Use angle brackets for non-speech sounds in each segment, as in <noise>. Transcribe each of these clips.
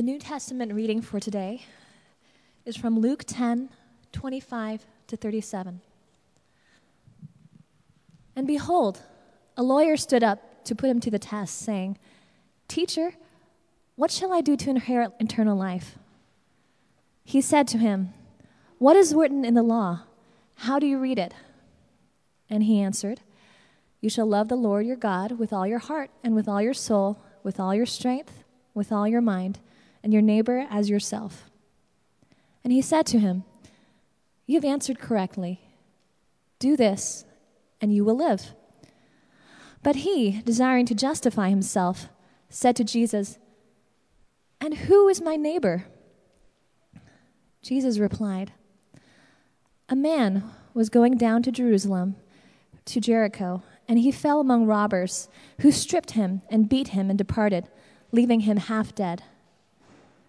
The New Testament reading for today is from Luke 10 25 to 37. And behold, a lawyer stood up to put him to the test, saying, Teacher, what shall I do to inherit eternal life? He said to him, What is written in the law? How do you read it? And he answered, You shall love the Lord your God with all your heart, and with all your soul, with all your strength, with all your mind, and your neighbor as yourself. And he said to him, You have answered correctly. Do this, and you will live. But he, desiring to justify himself, said to Jesus, And who is my neighbor? Jesus replied, A man was going down to Jerusalem, to Jericho, and he fell among robbers, who stripped him and beat him and departed, leaving him half dead.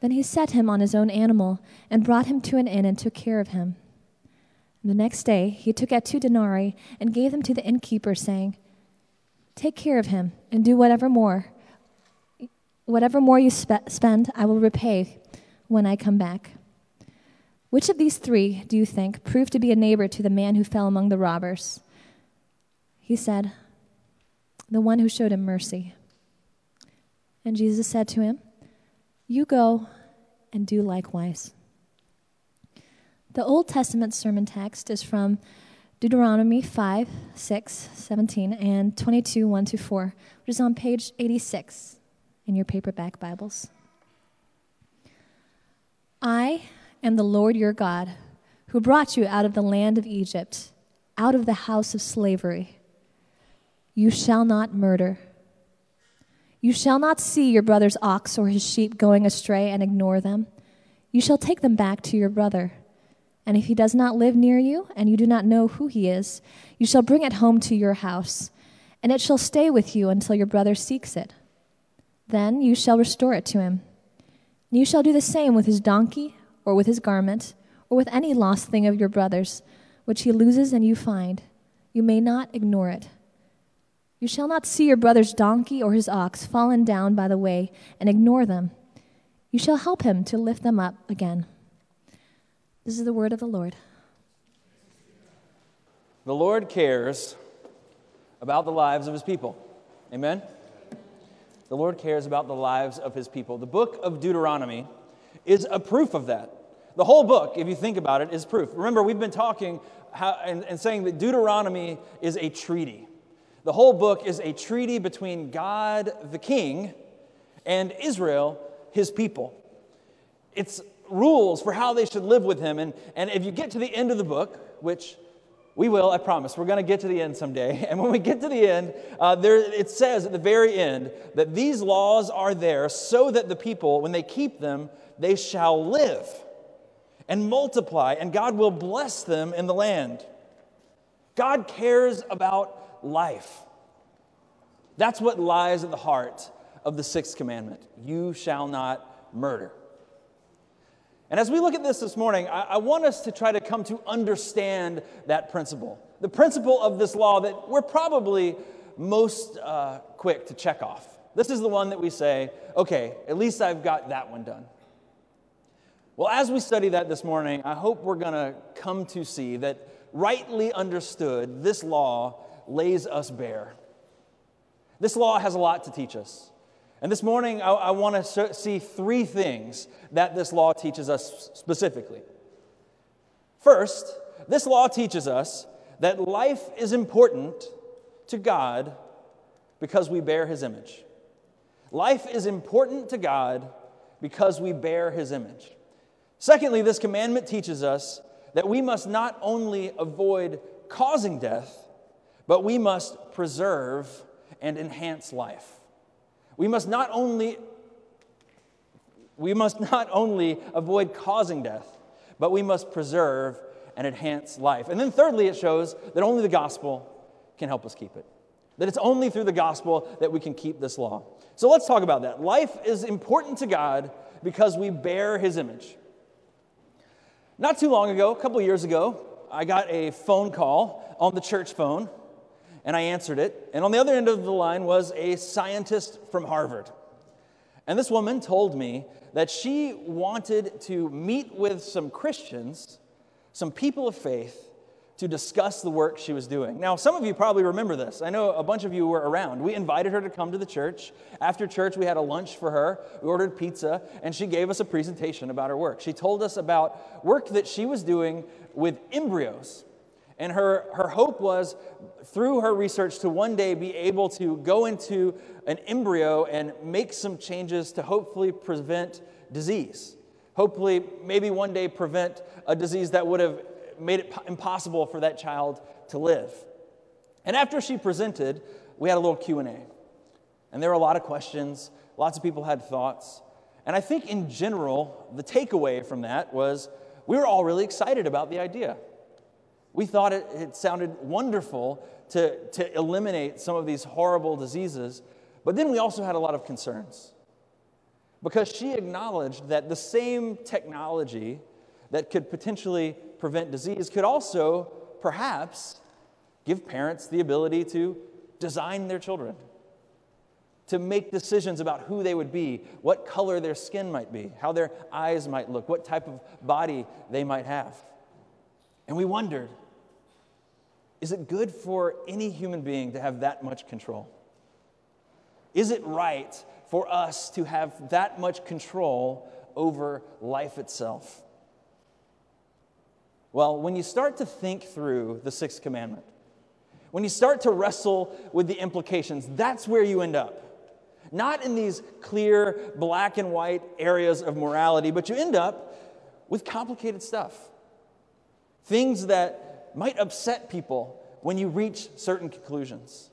Then he set him on his own animal and brought him to an inn and took care of him. The next day he took out two denarii and gave them to the innkeeper, saying, Take care of him and do whatever more. Whatever more you spe- spend, I will repay when I come back. Which of these three, do you think, proved to be a neighbor to the man who fell among the robbers? He said, The one who showed him mercy. And Jesus said to him, You go and do likewise. The Old Testament sermon text is from Deuteronomy 5, 6, 17, and 22, 1 to 4, which is on page 86 in your paperback Bibles. I am the Lord your God, who brought you out of the land of Egypt, out of the house of slavery. You shall not murder. You shall not see your brother's ox or his sheep going astray and ignore them. You shall take them back to your brother. And if he does not live near you, and you do not know who he is, you shall bring it home to your house, and it shall stay with you until your brother seeks it. Then you shall restore it to him. And you shall do the same with his donkey, or with his garment, or with any lost thing of your brother's, which he loses and you find. You may not ignore it. You shall not see your brother's donkey or his ox fallen down by the way and ignore them. You shall help him to lift them up again. This is the word of the Lord. The Lord cares about the lives of his people. Amen? The Lord cares about the lives of his people. The book of Deuteronomy is a proof of that. The whole book, if you think about it, is proof. Remember, we've been talking how, and, and saying that Deuteronomy is a treaty. The whole book is a treaty between God, the king, and Israel, his people. It's rules for how they should live with him. And, and if you get to the end of the book, which we will, I promise, we're going to get to the end someday. <laughs> And when we get to the end, uh, there, it says at the very end that these laws are there so that the people, when they keep them, they shall live and multiply, and God will bless them in the land. God cares about life. That's what lies at the heart of the sixth commandment you shall not murder. And as we look at this this morning, I, I, want us to try to come to understand that principle. The principle of this law that we're probably most uh, quick to check off. This is the one that we say, okay, at least I've got that one done. Well, as we study that this morning, I hope we're going to come to see that rightly understood, this law lays us bare. This law has a lot to teach us. And this morning, I, I want to see three things that this law teaches us specifically. First, this law teaches us that life is important to God because we bear His image. Life is important to God because we bear His image. Secondly, this commandment teaches us that we must not only avoid causing death, but we must preserve and enhance life. We must not only We must <laughs> not only avoid causing death, but we must preserve and enhance life. And then, thirdly, it shows that only the gospel can help us keep it. That it's only through the gospel that we can keep this law. So let's talk about that. Life is important to God because we bear his image. Not too long ago, a couple years ago, I got a phone call on the church phone, and I answered it. And on the other end of the line was a scientist from Harvard. And this woman told me that she wanted to meet with some Christians, some people of faith, to discuss the work she was doing. Now, some of you probably remember this. I know a bunch of you were around. We invited her to come to the church. After church, we had a lunch for her. We ordered pizza, and she gave us a presentation about her work. She told us about work that she was doing with embryos. And her, her hope was through her research to one day be able to go into an embryo and make some changes to hopefully prevent disease. Hopefully, maybe one day prevent a disease that would have made it impossible for that child to live. And after she presented, we had a little Q&A. And there were a lot of questions, lots of people had thoughts. And I think in general, the takeaway from that was we were all really excited about the idea. We thought it, it sounded wonderful to, to eliminate some of these horrible diseases, but then we also had a lot of concerns. Because she acknowledged that the same technology that could potentially prevent disease could also, perhaps, give parents the ability to design their children, to make decisions about who they would be, what color their skin might be, how their eyes might look, what type of body they might have. And we wondered is it good for any human being to have that much control? Is it right for us to have that much control over life itself? Well, when you start to think through the sixth commandment, when you start to wrestle with the implications, that's where you end up. Not in these clear black and white areas of morality, but you end up with complicated stuff. Things that might upset people when you reach certain conclusions.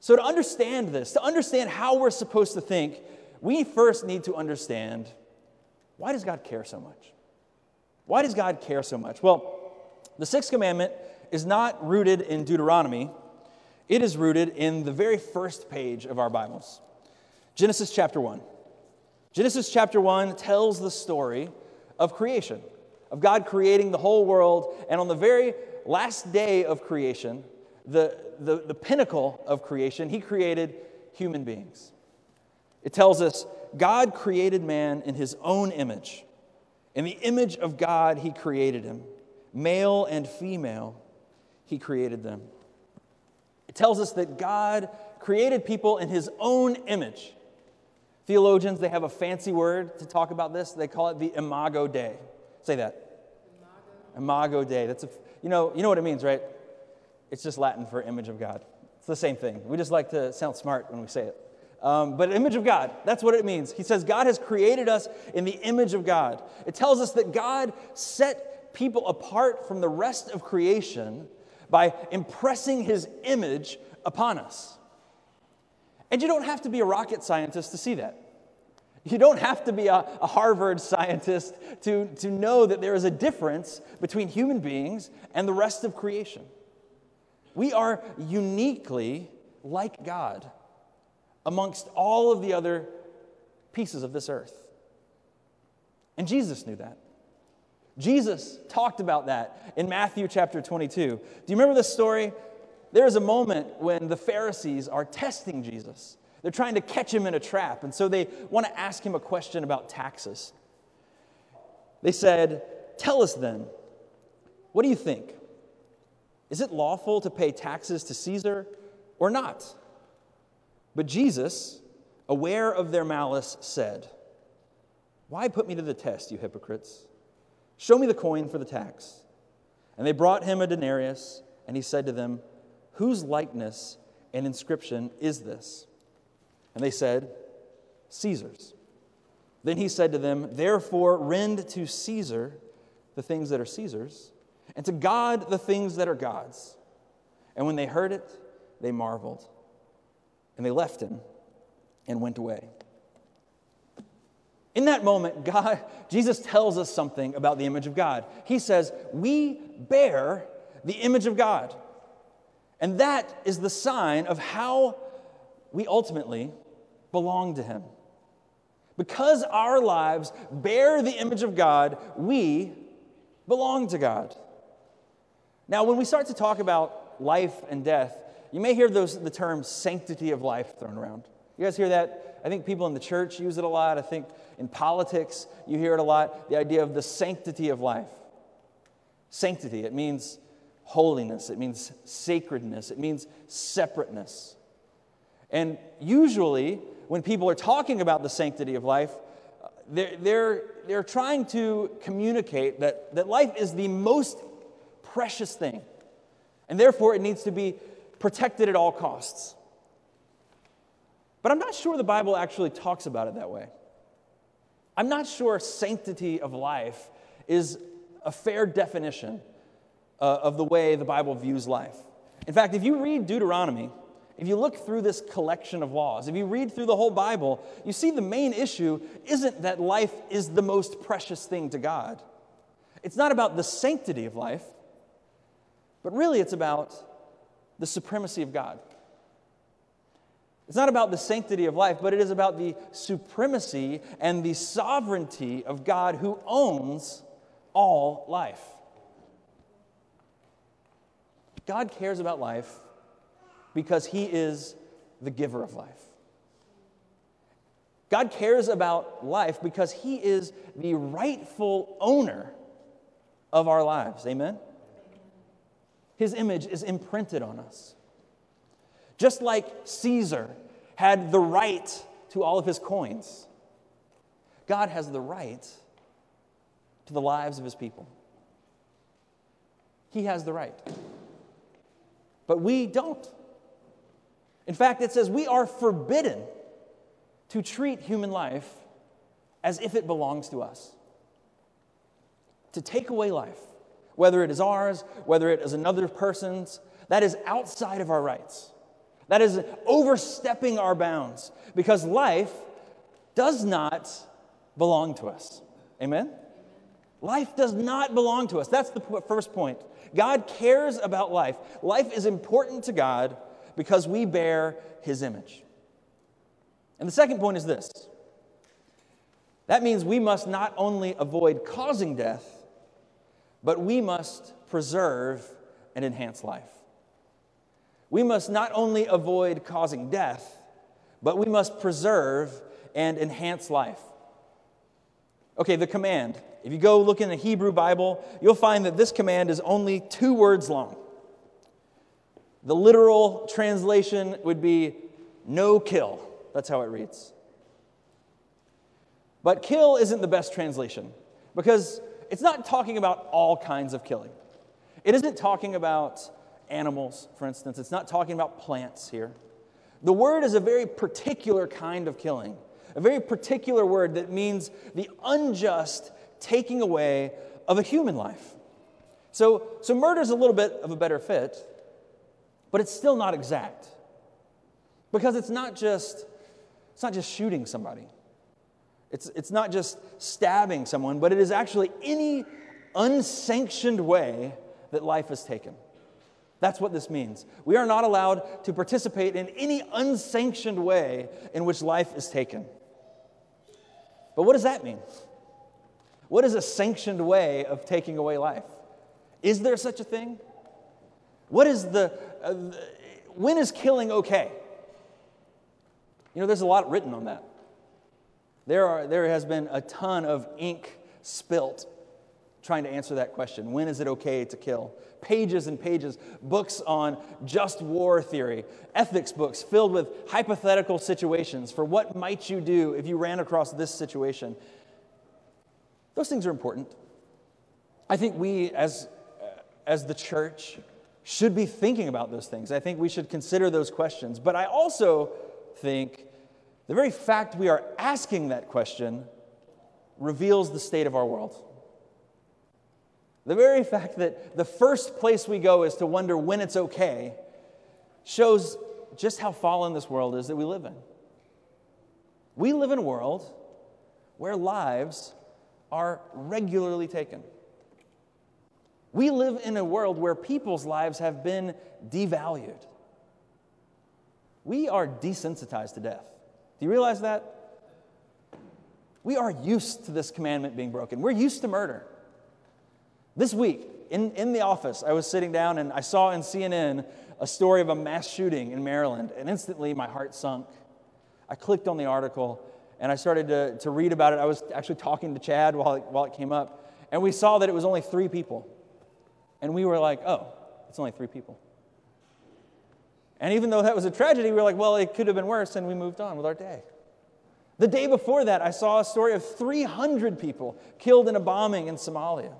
So, to understand this, to understand how we're supposed to think, we first need to understand why does God care so much? Why does God care so much? Well, the sixth commandment is not rooted in Deuteronomy, it is rooted in the very first page of our Bibles Genesis chapter 1. Genesis chapter 1 tells the story of creation, of God creating the whole world, and on the very last day of creation, the, the, the pinnacle of creation, He created human beings. It tells us God created man in His own image. In the image of God, He created him. Male and female, He created them. It tells us that God created people in His own image. Theologians, they have a fancy word to talk about this. They call it the Imago Dei. Say that. Imago, Dei. That's a, you know, you know what it means, right? It's just Latin for image of God. It's the same thing. We just like to sound smart when we say it. Um, but image of God, that's what it means. He says God has created us in the image of God. It tells us that God set people apart from the rest of creation by impressing his image upon us. And you don't have to be a rocket scientist to see that. You don't have to be a, a, Harvard scientist to, to know that there is a difference between human beings and the rest of creation. We are uniquely like God amongst all of the other pieces of this earth. And Jesus knew that. Jesus talked about that in Matthew chapter 22. Do you remember this story? There is a moment when the Pharisees are testing Jesus. They're trying to catch him in a trap, and so they want to ask him a question about taxes. They said, Tell us then, what do you think? Is it lawful to pay taxes to Caesar or not? But Jesus, aware of their malice, said, Why put me to the test, you hypocrites? Show me the coin for the tax. And they brought him a denarius, and he said to them, Whose likeness and inscription is this? And they said, Caesar's. Then he said to them, Therefore, rend to Caesar the things that are Caesar's, and to God the things that are God's. And when they heard it, they marveled. And they left him and went away. In that moment, God, Jesus tells us something about the image of God. He says, We bear the image of God. And that is the sign of how we ultimately belong to Him. Because our lives bear the image of God, we belong to God. Now, when we start to talk about life and death, you may hear those, the term sanctity of life thrown around. You guys hear that? I think people in the church use it a lot. I think in politics, you hear it a lot. The idea of the sanctity of life. Sanctity, it means holiness, it means sacredness, it means separateness. And usually, when people are talking about the sanctity of life, they're, they're, they're trying to communicate that, that life is the most precious thing, and therefore it needs to be protected at all costs. But I'm not sure the Bible actually talks about it that way. I'm not sure sanctity of life is a fair definition uh, of the way the Bible views life. In fact, if you read Deuteronomy, if you look through this collection of laws, if you read through the whole Bible, you see the main issue isn't that life is the most precious thing to God. It's not about the sanctity of life, but really it's about the supremacy of God. It's not about the sanctity of life, but it is about the supremacy and the sovereignty of God who owns all life. God cares about life because He is the giver of life. God cares about life because He is the rightful owner of our lives. Amen? His image is imprinted on us. Just like Caesar had the right to all of his coins, God has the right to the lives of his people. He has the right. But we don't. In fact, it says we are forbidden to treat human life as if it belongs to us. To take away life, whether it is ours, whether it is another person's, that is outside of our rights. That is overstepping our bounds because life does not belong to us. Amen? Life does not belong to us. That's the first point. God cares about life. Life is important to God because we bear his image. And the second point is this that means we must not only avoid causing death, but we must preserve and enhance life. We must not only avoid causing death, but we must preserve and enhance life. Okay, the command. If you go look in the Hebrew Bible, you'll find that this command is only two words long. The literal translation would be no kill. That's how it reads. But kill isn't the best translation because it's not talking about all kinds of killing. It isn't talking about animals, for instance. It's not talking about plants here. The word is a very particular kind of killing, a very particular word that means the unjust taking away of a human life. So, so murder is a little bit of a better fit, but it's still not exact. Because it's not just, it's not just shooting somebody. It's, it's not just stabbing someone, but it is actually any unsanctioned way that life is taken. That's what this means. We are not allowed to participate in any unsanctioned way in which life is taken. But what does that mean? What is a sanctioned way of taking away life? Is there such a thing? What is the, uh, when is killing okay? You know, there's a lot written on that. There, are, there has been a ton of ink spilt trying to answer that question. When is it okay to kill? Pages and pages, books on just war theory, ethics books filled with hypothetical situations for what might you do if you ran across this situation. Those things are important. I think we, as, as the church, should be thinking about those things. I think we should consider those questions. But I also think the very fact we are asking that question reveals the state of our world. The very <laughs> fact that the first place we go is to wonder when it's okay shows just how fallen this world is that we live in. We live in a world where lives are regularly taken. We live in a world where people's lives have been devalued. We are desensitized to death. Do you realize that? We are used to this commandment being broken. We're used to murder. This week, in, in the office, I was sitting down and I saw in CNN a story of a mass shooting in Maryland, and instantly my heart sunk. I clicked on the article and I started to, to read about it. I was actually talking to Chad while it, while it came up, and we saw that it was only three people. And we were like, oh, it's only three people. And even though that was a tragedy, we were like, well, it could have been worse, and we moved on with our day. The day before that, I saw a story of 300 people killed in a bombing in Somalia.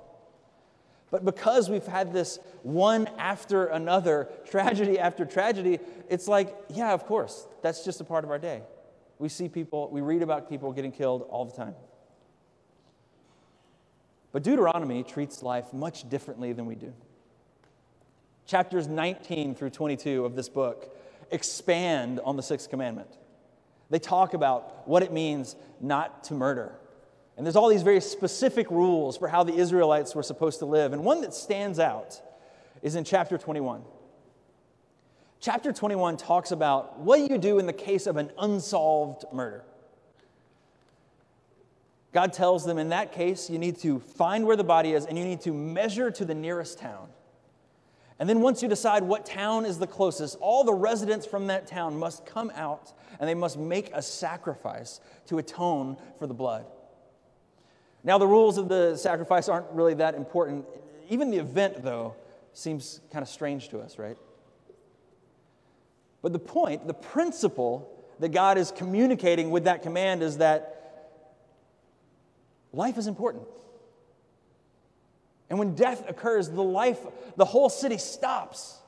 But because we've had this one after another, <laughs> tragedy after tragedy, it's like, yeah, of course, that's just a part of our day. We see people, we read about people getting killed all the time. But Deuteronomy treats life much differently than we do. Chapters 19 through 22 of this book expand on the sixth commandment. They talk about what it means not to murder. And there's all these very specific rules for how the Israelites were supposed to live. And one that stands out is in chapter 21. Chapter 21 talks about what do you do in the case of an unsolved murder. God tells them in that case, you need to find where the body is and you need to measure to the nearest town. And then, once you decide what town is the closest, all the residents from that town must come out and they must make a sacrifice to atone for the blood. Now, the rules of the sacrifice aren't really that important. Even the event, though, seems kind of strange to us, right? But the point, the principle that God is communicating with that command is that Life is important. And when death occurs, the life, the whole city stops.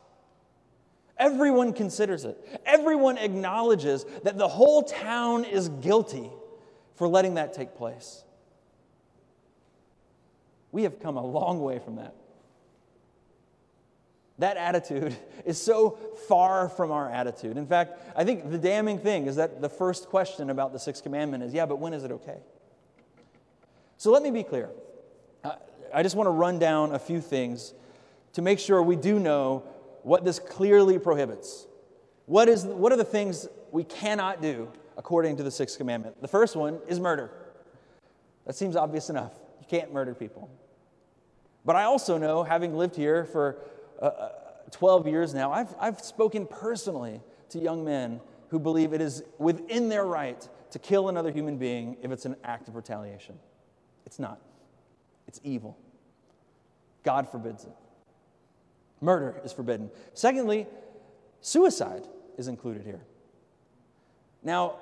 Everyone considers it. Everyone acknowledges that the whole town is guilty for letting that take place. We have come a long way from that. That attitude <laughs> is so far from our attitude. In fact, I think the damning thing is that the first question about the sixth commandment is yeah, but when is it okay? So let me be clear. I just want to run down a few things to make sure we do know what this clearly prohibits. What, is, what are the things we cannot do according to the sixth commandment? The first one is murder. That seems obvious enough. You can't murder people. But I also know, having lived here for uh, uh 12 years now, I've, I've spoken personally to young men who believe it is within their right to kill another human being if it's an act of retaliation. It's not, it's evil. God forbids it. Murder is forbidden. Secondly, suicide is included here. Now,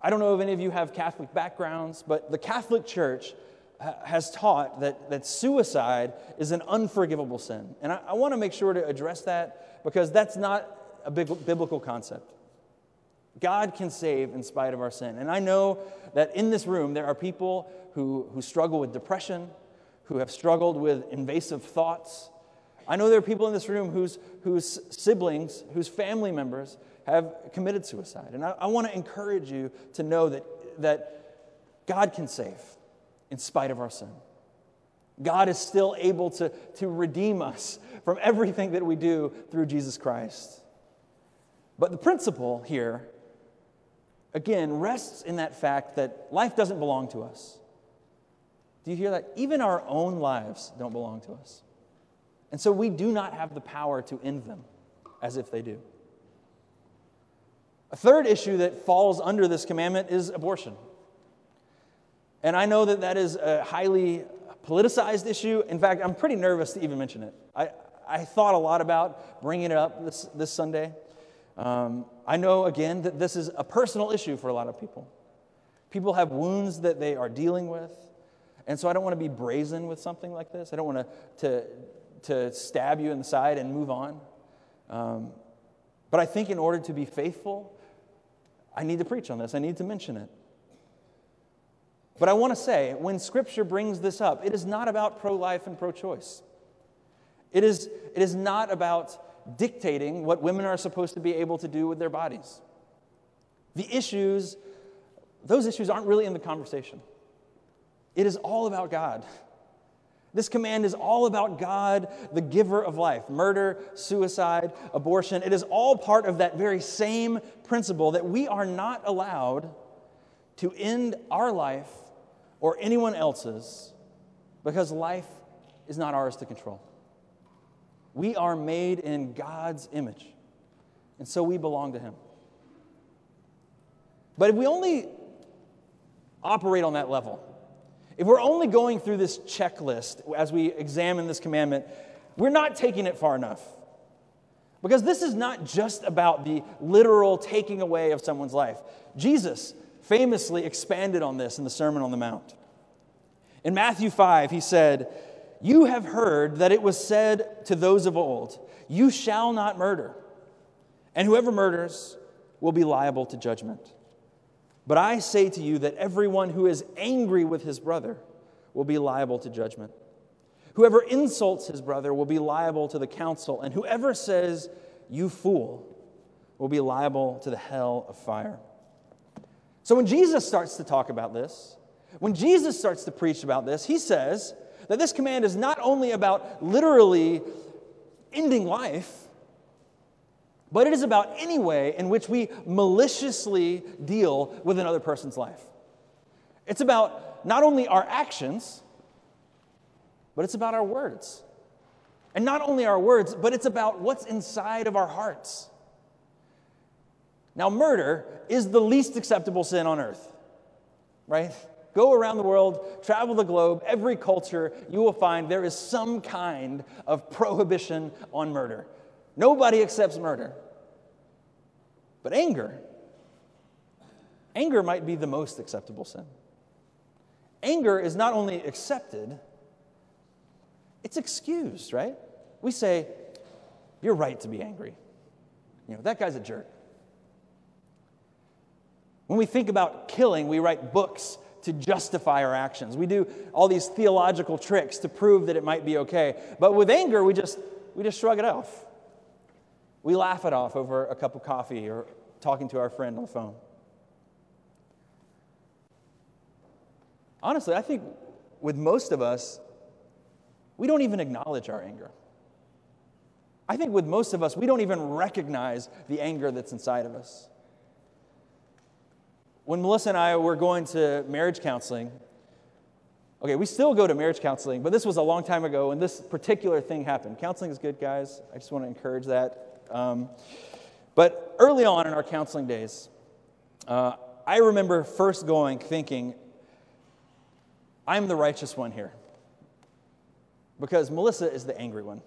I don't know if any of you have Catholic backgrounds, but the Catholic Church uh, has taught that, that suicide is an unforgivable sin. And I, I want to make sure to address that because that's not a big, biblical concept. God can save in spite of our sin. And I know that in this room there are people who, who struggle with depression, who have struggled with invasive thoughts. I know there are people in this room whose, whose siblings, whose family members have committed suicide. And I, I want to encourage you to know that, that God can save in spite of our sin. God is still able to, to redeem us from everything that we do through Jesus Christ. But the principle here again, rests in that fact that life doesn't belong to us. Do you hear that? Even our own lives don't belong to us. And so we do not have the power to end them as if they do. A third issue that falls under this commandment is abortion. And I know that that is a highly politicized issue. In fact, I'm pretty nervous to even mention it. I, I thought a lot about bringing it up this, this Sunday. Um, I know, again, that this is a personal issue for a lot of people. People have wounds that they are dealing with. And so I don't want to be brazen with something like this. I don't want to, to, to stab you in the side and move on. Um, but I think in order to be faithful, I need to preach on this, I need to mention it. But I want to say, when Scripture brings this up, it is not about pro life and pro choice. It is, it is not about dictating what women are supposed to be able to do with their bodies. The issues those issues aren't really in the conversation. It is all about God. This command is all about God, the giver of life. Murder, suicide, abortion, it is all part of that very same principle that we are not allowed to end our life or anyone else's because life is not ours to control. We are made in God's image, and so we belong to Him. But if we only operate on that level, if we're only going through this checklist as we examine this commandment, we're not taking it far enough. Because this is not just about the literal taking away of someone's life. Jesus famously expanded on this in the Sermon on the Mount. In Matthew 5, he said, You have heard that it was said to those of old, You shall not murder, and whoever murders will be liable to judgment. But I say to you that everyone who is angry with his brother will be liable to judgment. Whoever insults his brother will be liable to the council, and whoever says, You fool, will be liable to the hell of fire. So when Jesus starts to talk about this, when Jesus starts to preach about this, he says that this command is not only about literally ending life, but it is about any way in which we maliciously deal with another person's life. It's about not only our actions, but it's about our words. And not only our words, but it's about what's inside of our hearts. Now, murder is the least acceptable sin on earth, right? Go around the world, travel the globe, every culture, you will find there is some kind of prohibition on murder. Nobody accepts murder. But anger, anger might be the most acceptable sin. Anger is not only accepted, it's excused, right? We say, You're right to be angry. You know, that guy's a jerk. When we think about killing, we write books to justify our actions. We do all these theological tricks to prove that it might be okay. But with anger, we just, we just shrug it off. We laugh it off over a cup of coffee or talking to our friend on the phone. Honestly, I think with most of us, we don't even acknowledge our anger. I think with most of us, we don't even recognize the anger that's inside of us. When Melissa and I were going to marriage counseling, okay, we still go to marriage counseling, but this was a long time ago, and this particular thing happened. Counseling is good, guys. I just want to encourage that. Um, but early on in our counseling days, uh, I remember first going thinking, I'm the righteous one here. Because Melissa is the angry one.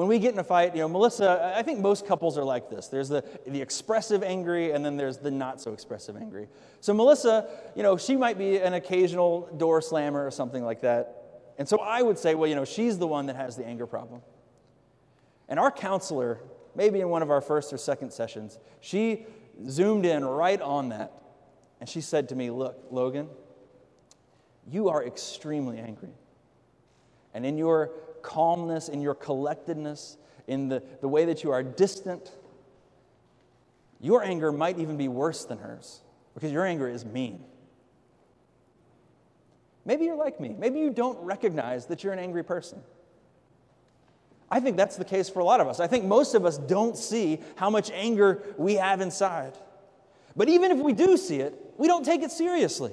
When we get in a fight, you know, Melissa, I think most couples are like this. There's the, the expressive angry, and then there's the not so expressive angry. So, Melissa, you know, she might be an occasional door slammer or something like that. And so I would say, well, you know, she's the one that has the anger problem. And our counselor maybe in one of our first or second sessions, she zoomed in right on that. And she said to me, Look, Logan, you are extremely angry. And in your calmness, in your collectedness, in the, the way that you are distant, your anger might even be worse than hers because your anger is mean. Maybe you're like me. Maybe you don't recognize that you're an angry person. I think that's the case for a lot of us. I think most of us don't see how much anger we have inside. But even if we do see it, we don't take it seriously.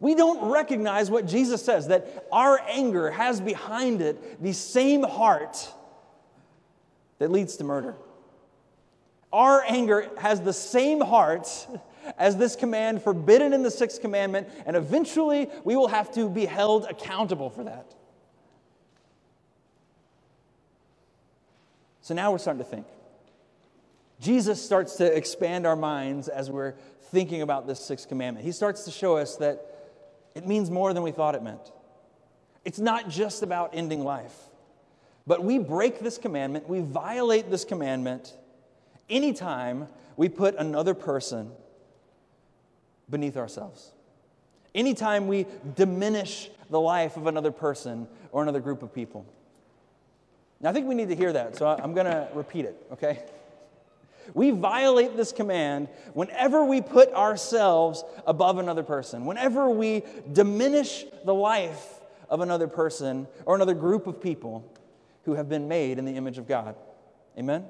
We don't recognize what Jesus says that our anger has behind it the same heart that leads to murder. Our anger has the same heart as this command forbidden in the sixth commandment, and eventually we will have to be held accountable for that. So now we're starting to think. Jesus starts to expand our minds as we're thinking about this sixth commandment. He starts to show us that it means more than we thought it meant. It's not just about ending life, but we break this commandment, we violate this commandment anytime we put another person beneath ourselves. Anytime we diminish the life of another person or another group of people. Now, I think we need to hear that, so I'm going to repeat it, okay? We violate this command whenever we put ourselves above another person, whenever we diminish the life of another person or another group of people who have been made in the image of God. Amen?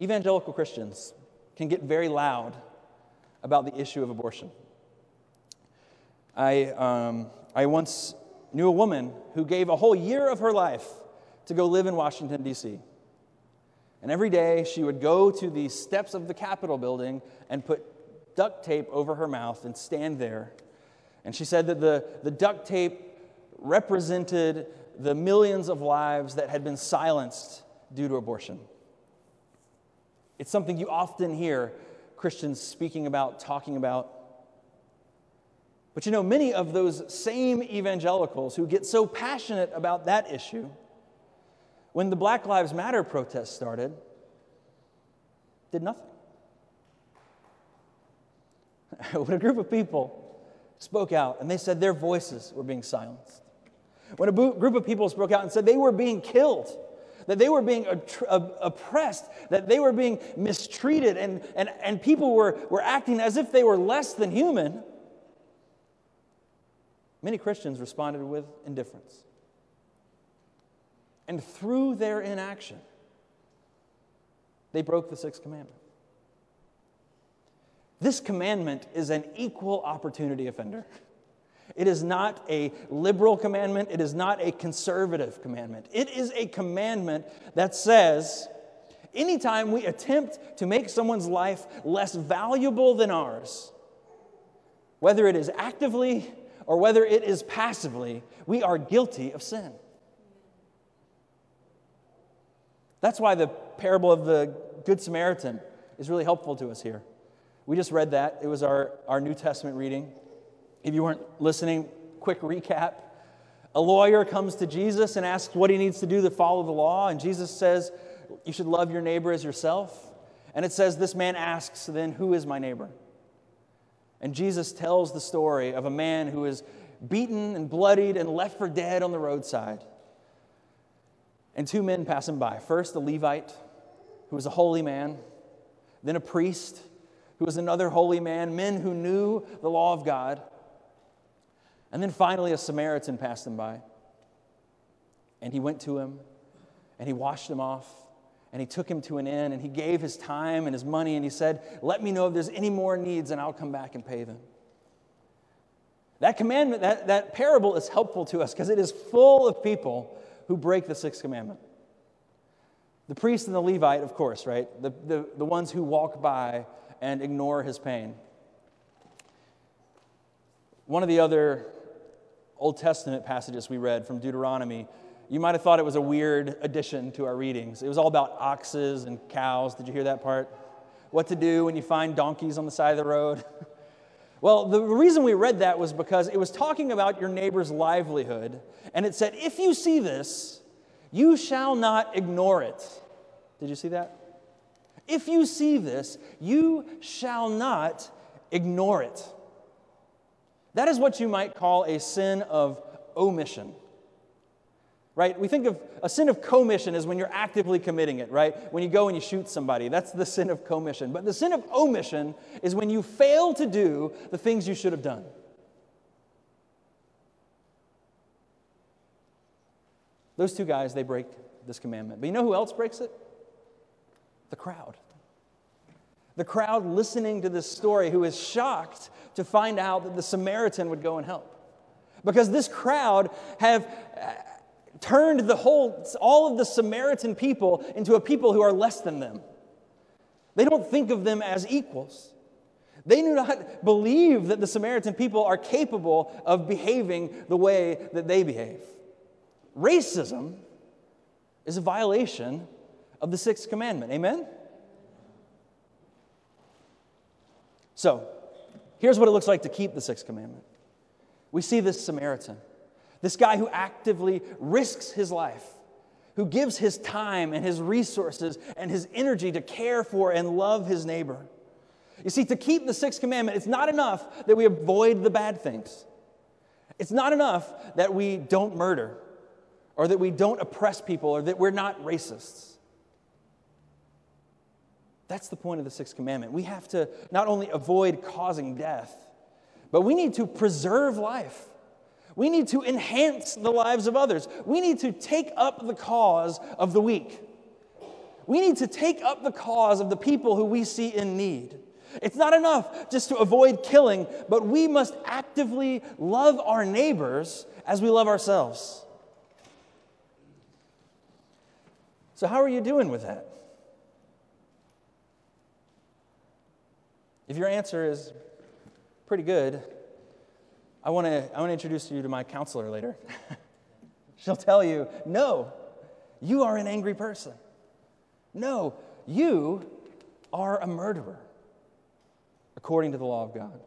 Evangelical Christians can get very loud about the issue of abortion. I, um, I once knew a woman who gave a whole year of her life to go live in Washington, D.C. And every day she would go to the steps of the Capitol building and put duct tape over her mouth and stand there. And she said that the, the duct tape represented the millions of lives that had been silenced due to abortion. It's something you often hear Christians speaking about, talking about. But you know, many of those same evangelicals who get so passionate about that issue, when the Black Lives Matter protests started, did nothing. <laughs> when a group of people spoke out and they said their voices were being silenced, when a group of people spoke out and said they were being killed, that they were being oppressed, that they were being mistreated, and, and, and people were, were acting as if they were less than human, many Christians responded with indifference. And through their inaction, they broke the sixth commandment. This commandment is an equal opportunity offender. It is not a liberal commandment. It is not a conservative commandment. It is a commandment that says anytime we attempt to make someone's life less valuable than ours, whether it is actively or whether it is passively, we are guilty of sin. That's why the parable of the Good Samaritan is really helpful to us here. We just read that, it was our, our New Testament reading. If you weren't listening, quick recap. A lawyer comes to Jesus and asks what he needs to do to follow the law, and Jesus says, You should love your neighbor as yourself. And it says, This man asks, then, Who is my neighbor? And Jesus tells the story of a man who is beaten and bloodied and left for dead on the roadside. And two men pass him by. First, a Levite, who was a holy man, then a priest, who was another holy man, men who knew the law of God. And then finally, a Samaritan passed him by. And he went to him and he washed him off and he took him to an inn and he gave his time and his money and he said, Let me know if there's any more needs and I'll come back and pay them. That commandment, that, that parable is helpful to us because it is full of people who break the sixth commandment. The priest and the Levite, of course, right? The, the, the ones who walk by and ignore his pain. One of the other Old Testament passages we read from Deuteronomy, you might have thought it was a weird addition to our readings. It was all about oxes and cows. Did you hear that part? What to do when you find donkeys on the side of the road? <laughs> well, the reason we read that was because it was talking about your neighbor's livelihood. And it said, if you see this, you shall not ignore it. Did you see that? If you see this, you shall not ignore it. That is what you might call a sin of omission. Right? We think of a sin of commission as when you're actively committing it, right? When you go and you shoot somebody, that's the sin of commission. But the sin of omission is when you fail to do the things you should have done. Those two guys, they break this commandment. But you know who else breaks it? The crowd. The crowd listening to this story who is shocked to find out that the Samaritan would go and help. Because this crowd have turned the whole, all of the Samaritan people into a people who are less than them. They don't think of them as equals. They do not believe that the Samaritan people are capable of behaving the way that they behave. Racism is a violation of the sixth commandment. Amen? So, here's what it looks like to keep the sixth commandment. We see this Samaritan, this guy who actively risks his life, who gives his time and his resources and his energy to care for and love his neighbor. You see, to keep the sixth commandment, it's not enough that we avoid the bad things. It's not enough that we don't murder or that we don't oppress people or that we're not racists. That's the point of the sixth commandment. We have to not only avoid causing death, but we need to preserve life. We need to enhance the lives of others. We need to take up the cause of the weak. We need to take up the cause of the people who we see in need. It's not enough just to avoid killing, but we must actively love our neighbors as we love ourselves. So, how are you doing with that? If your answer is pretty good, I want to I want to introduce you to my counselor later. <laughs> She'll tell you, no, you are an angry person. No, you are a murderer according to the law of God.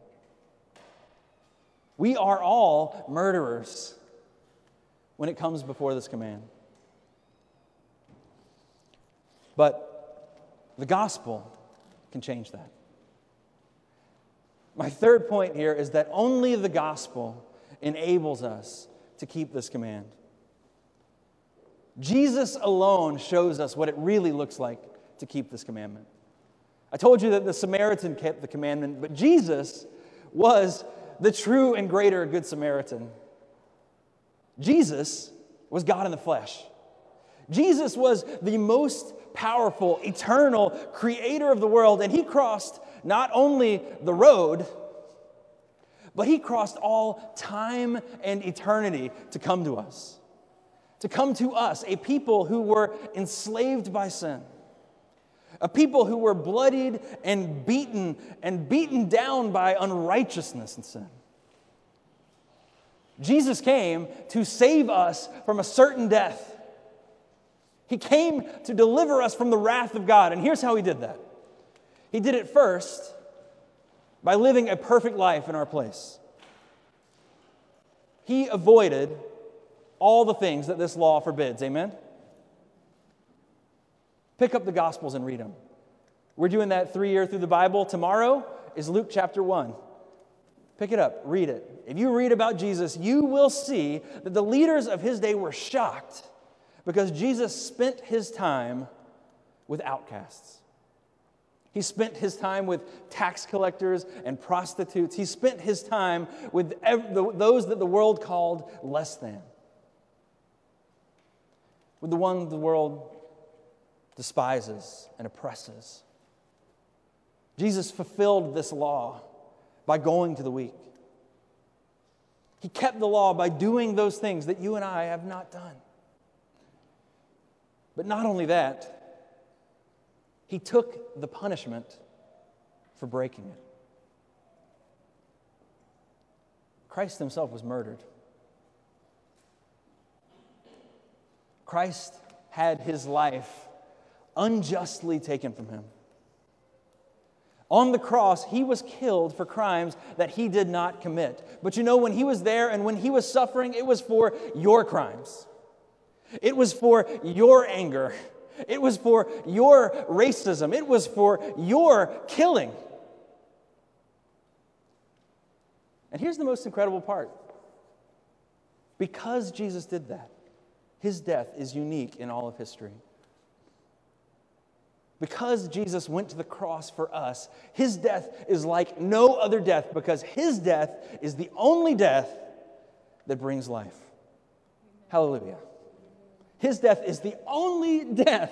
We are all murderers when it comes before this command. But the gospel can change that. My third point here is that only the gospel enables us to keep this command. Jesus alone shows us what it really looks like to keep this commandment. I told you that the Samaritan kept the commandment, but Jesus was the true and greater Good Samaritan. Jesus was God in the flesh. Jesus was the most powerful, eternal creator of the world, and he crossed not only the road, but he crossed all time and eternity to come to us. To come to us, a people who were enslaved by sin, a people who were bloodied and beaten and beaten down by unrighteousness and sin. Jesus came to save us from a certain death. He came to deliver us from the wrath of God. And here's how he did that He did it first by living a perfect life in our place. He avoided all the things that this law forbids. Amen? Pick up the Gospels and read them. We're doing that three year through the Bible. Tomorrow is Luke chapter 1. Pick it up, read it. If you read about Jesus, you will see that the leaders of his day were shocked because Jesus spent his time with outcasts. He spent his time with tax collectors and prostitutes. He spent his time with those that the world called less than, with the one the world despises and oppresses. Jesus fulfilled this law by going to the weak. He kept the law by doing those things that you and I have not done. But not only that, he took the punishment for breaking it. Christ himself was murdered. Christ had his life unjustly taken from him. On the cross, he was killed for crimes that he did not commit. But you know, when he was there and when he was suffering, it was for your crimes, it was for your anger, it was for your racism. It was for your killing. And here's the most incredible part because Jesus did that, his death is unique in all of history. Because Jesus went to the cross for us, his death is like no other death because his death is the only death that brings life. Hallelujah. His death is the only death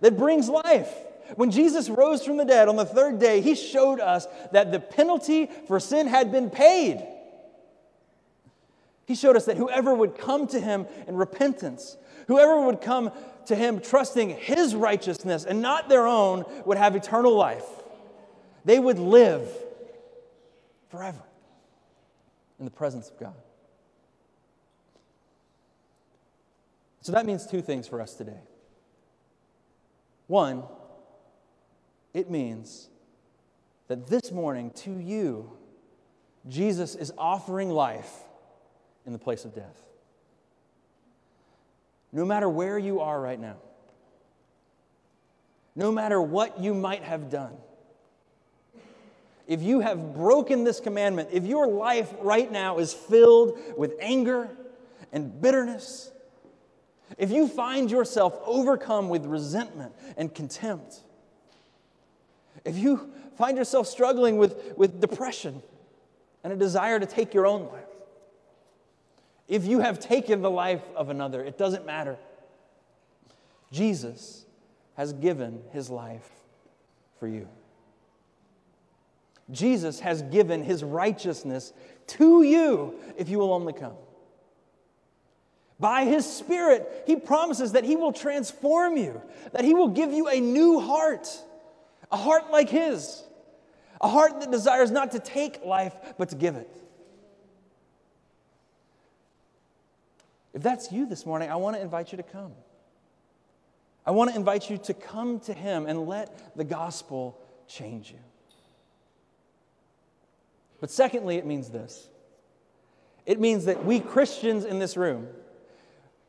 that brings life. When Jesus rose from the dead on the third day, he showed us that the penalty for sin had been paid. He showed us that whoever would come to him in repentance, whoever would come to him trusting his righteousness and not their own, would have eternal life. They would live forever in the presence of God. So that means two things for us today. One, it means that this morning to you, Jesus is offering life in the place of death. No matter where you are right now, no matter what you might have done, if you have broken this commandment, if your life right now is filled with anger and bitterness if you find yourself overcome with resentment and contempt, if you find yourself struggling with, with depression and a desire to take your own life, if you have taken the life of another, it doesn't matter. Jesus has given his life for you. Jesus has given his righteousness to you if you will only come. By his Spirit, he promises that he will transform you, that he will give you a new heart, a heart like his, a heart that desires not to take life, but to give it. If that's you this morning, I want to invite you to come. I want to invite you to come to him and let the gospel change you. But secondly, it means this it means that we Christians in this room,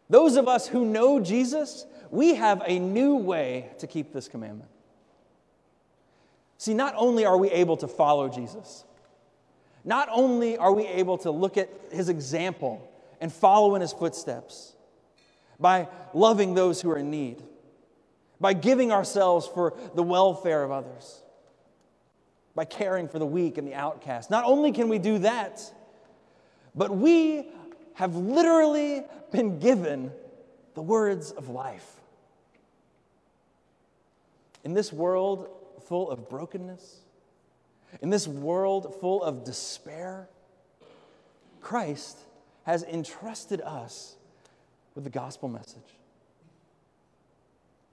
those of us who know Jesus, we have a new way to keep this commandment. See, not only are we able to follow Jesus, not only are we able to look at his example and follow in his footsteps by loving those who are in need, by giving ourselves for the welfare of others, by caring for the weak and the outcast. Not only can we do that, but we have literally been given the words of life. In this world full of brokenness, in this world full of despair, Christ has entrusted us with the gospel message.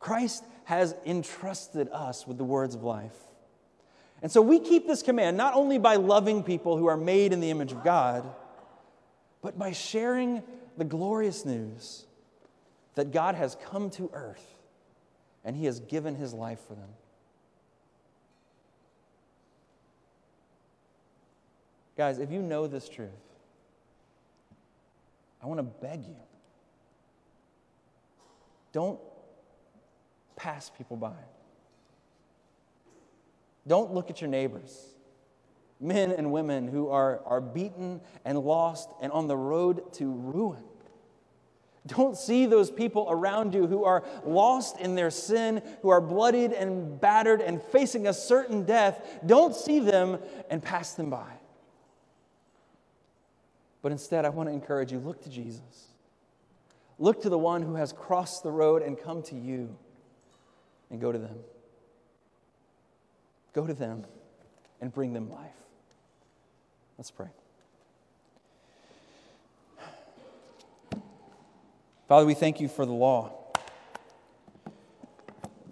Christ has entrusted us with the words of life. And so we keep this command not only by loving people who are made in the image of God, but by sharing the glorious news that God has come to earth and he has given his life for them. Guys, if you know this truth, I want to beg you don't pass people by. Don't look at your neighbors, men and women who are, are beaten and lost and on the road to ruin. Don't see those people around you who are lost in their sin, who are bloodied and battered and facing a certain death. Don't see them and pass them by. But instead, I want to encourage you look to Jesus. Look to the one who has crossed the road and come to you and go to them. Go to them and bring them life. Let's pray. Father, we thank you for the law.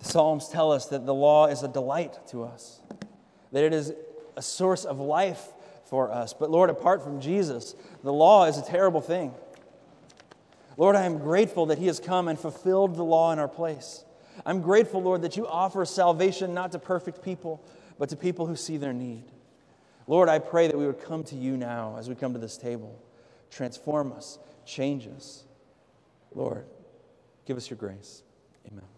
The Psalms tell us that the law is a delight to us, that it is a source of life for us. But Lord, apart from Jesus, the law is a terrible thing. Lord, I am grateful that He has come and fulfilled the law in our place. I'm grateful, Lord, that you offer salvation not to perfect people, but to people who see their need. Lord, I pray that we would come to you now as we come to this table. Transform us, change us. Lord, give us your grace. Amen.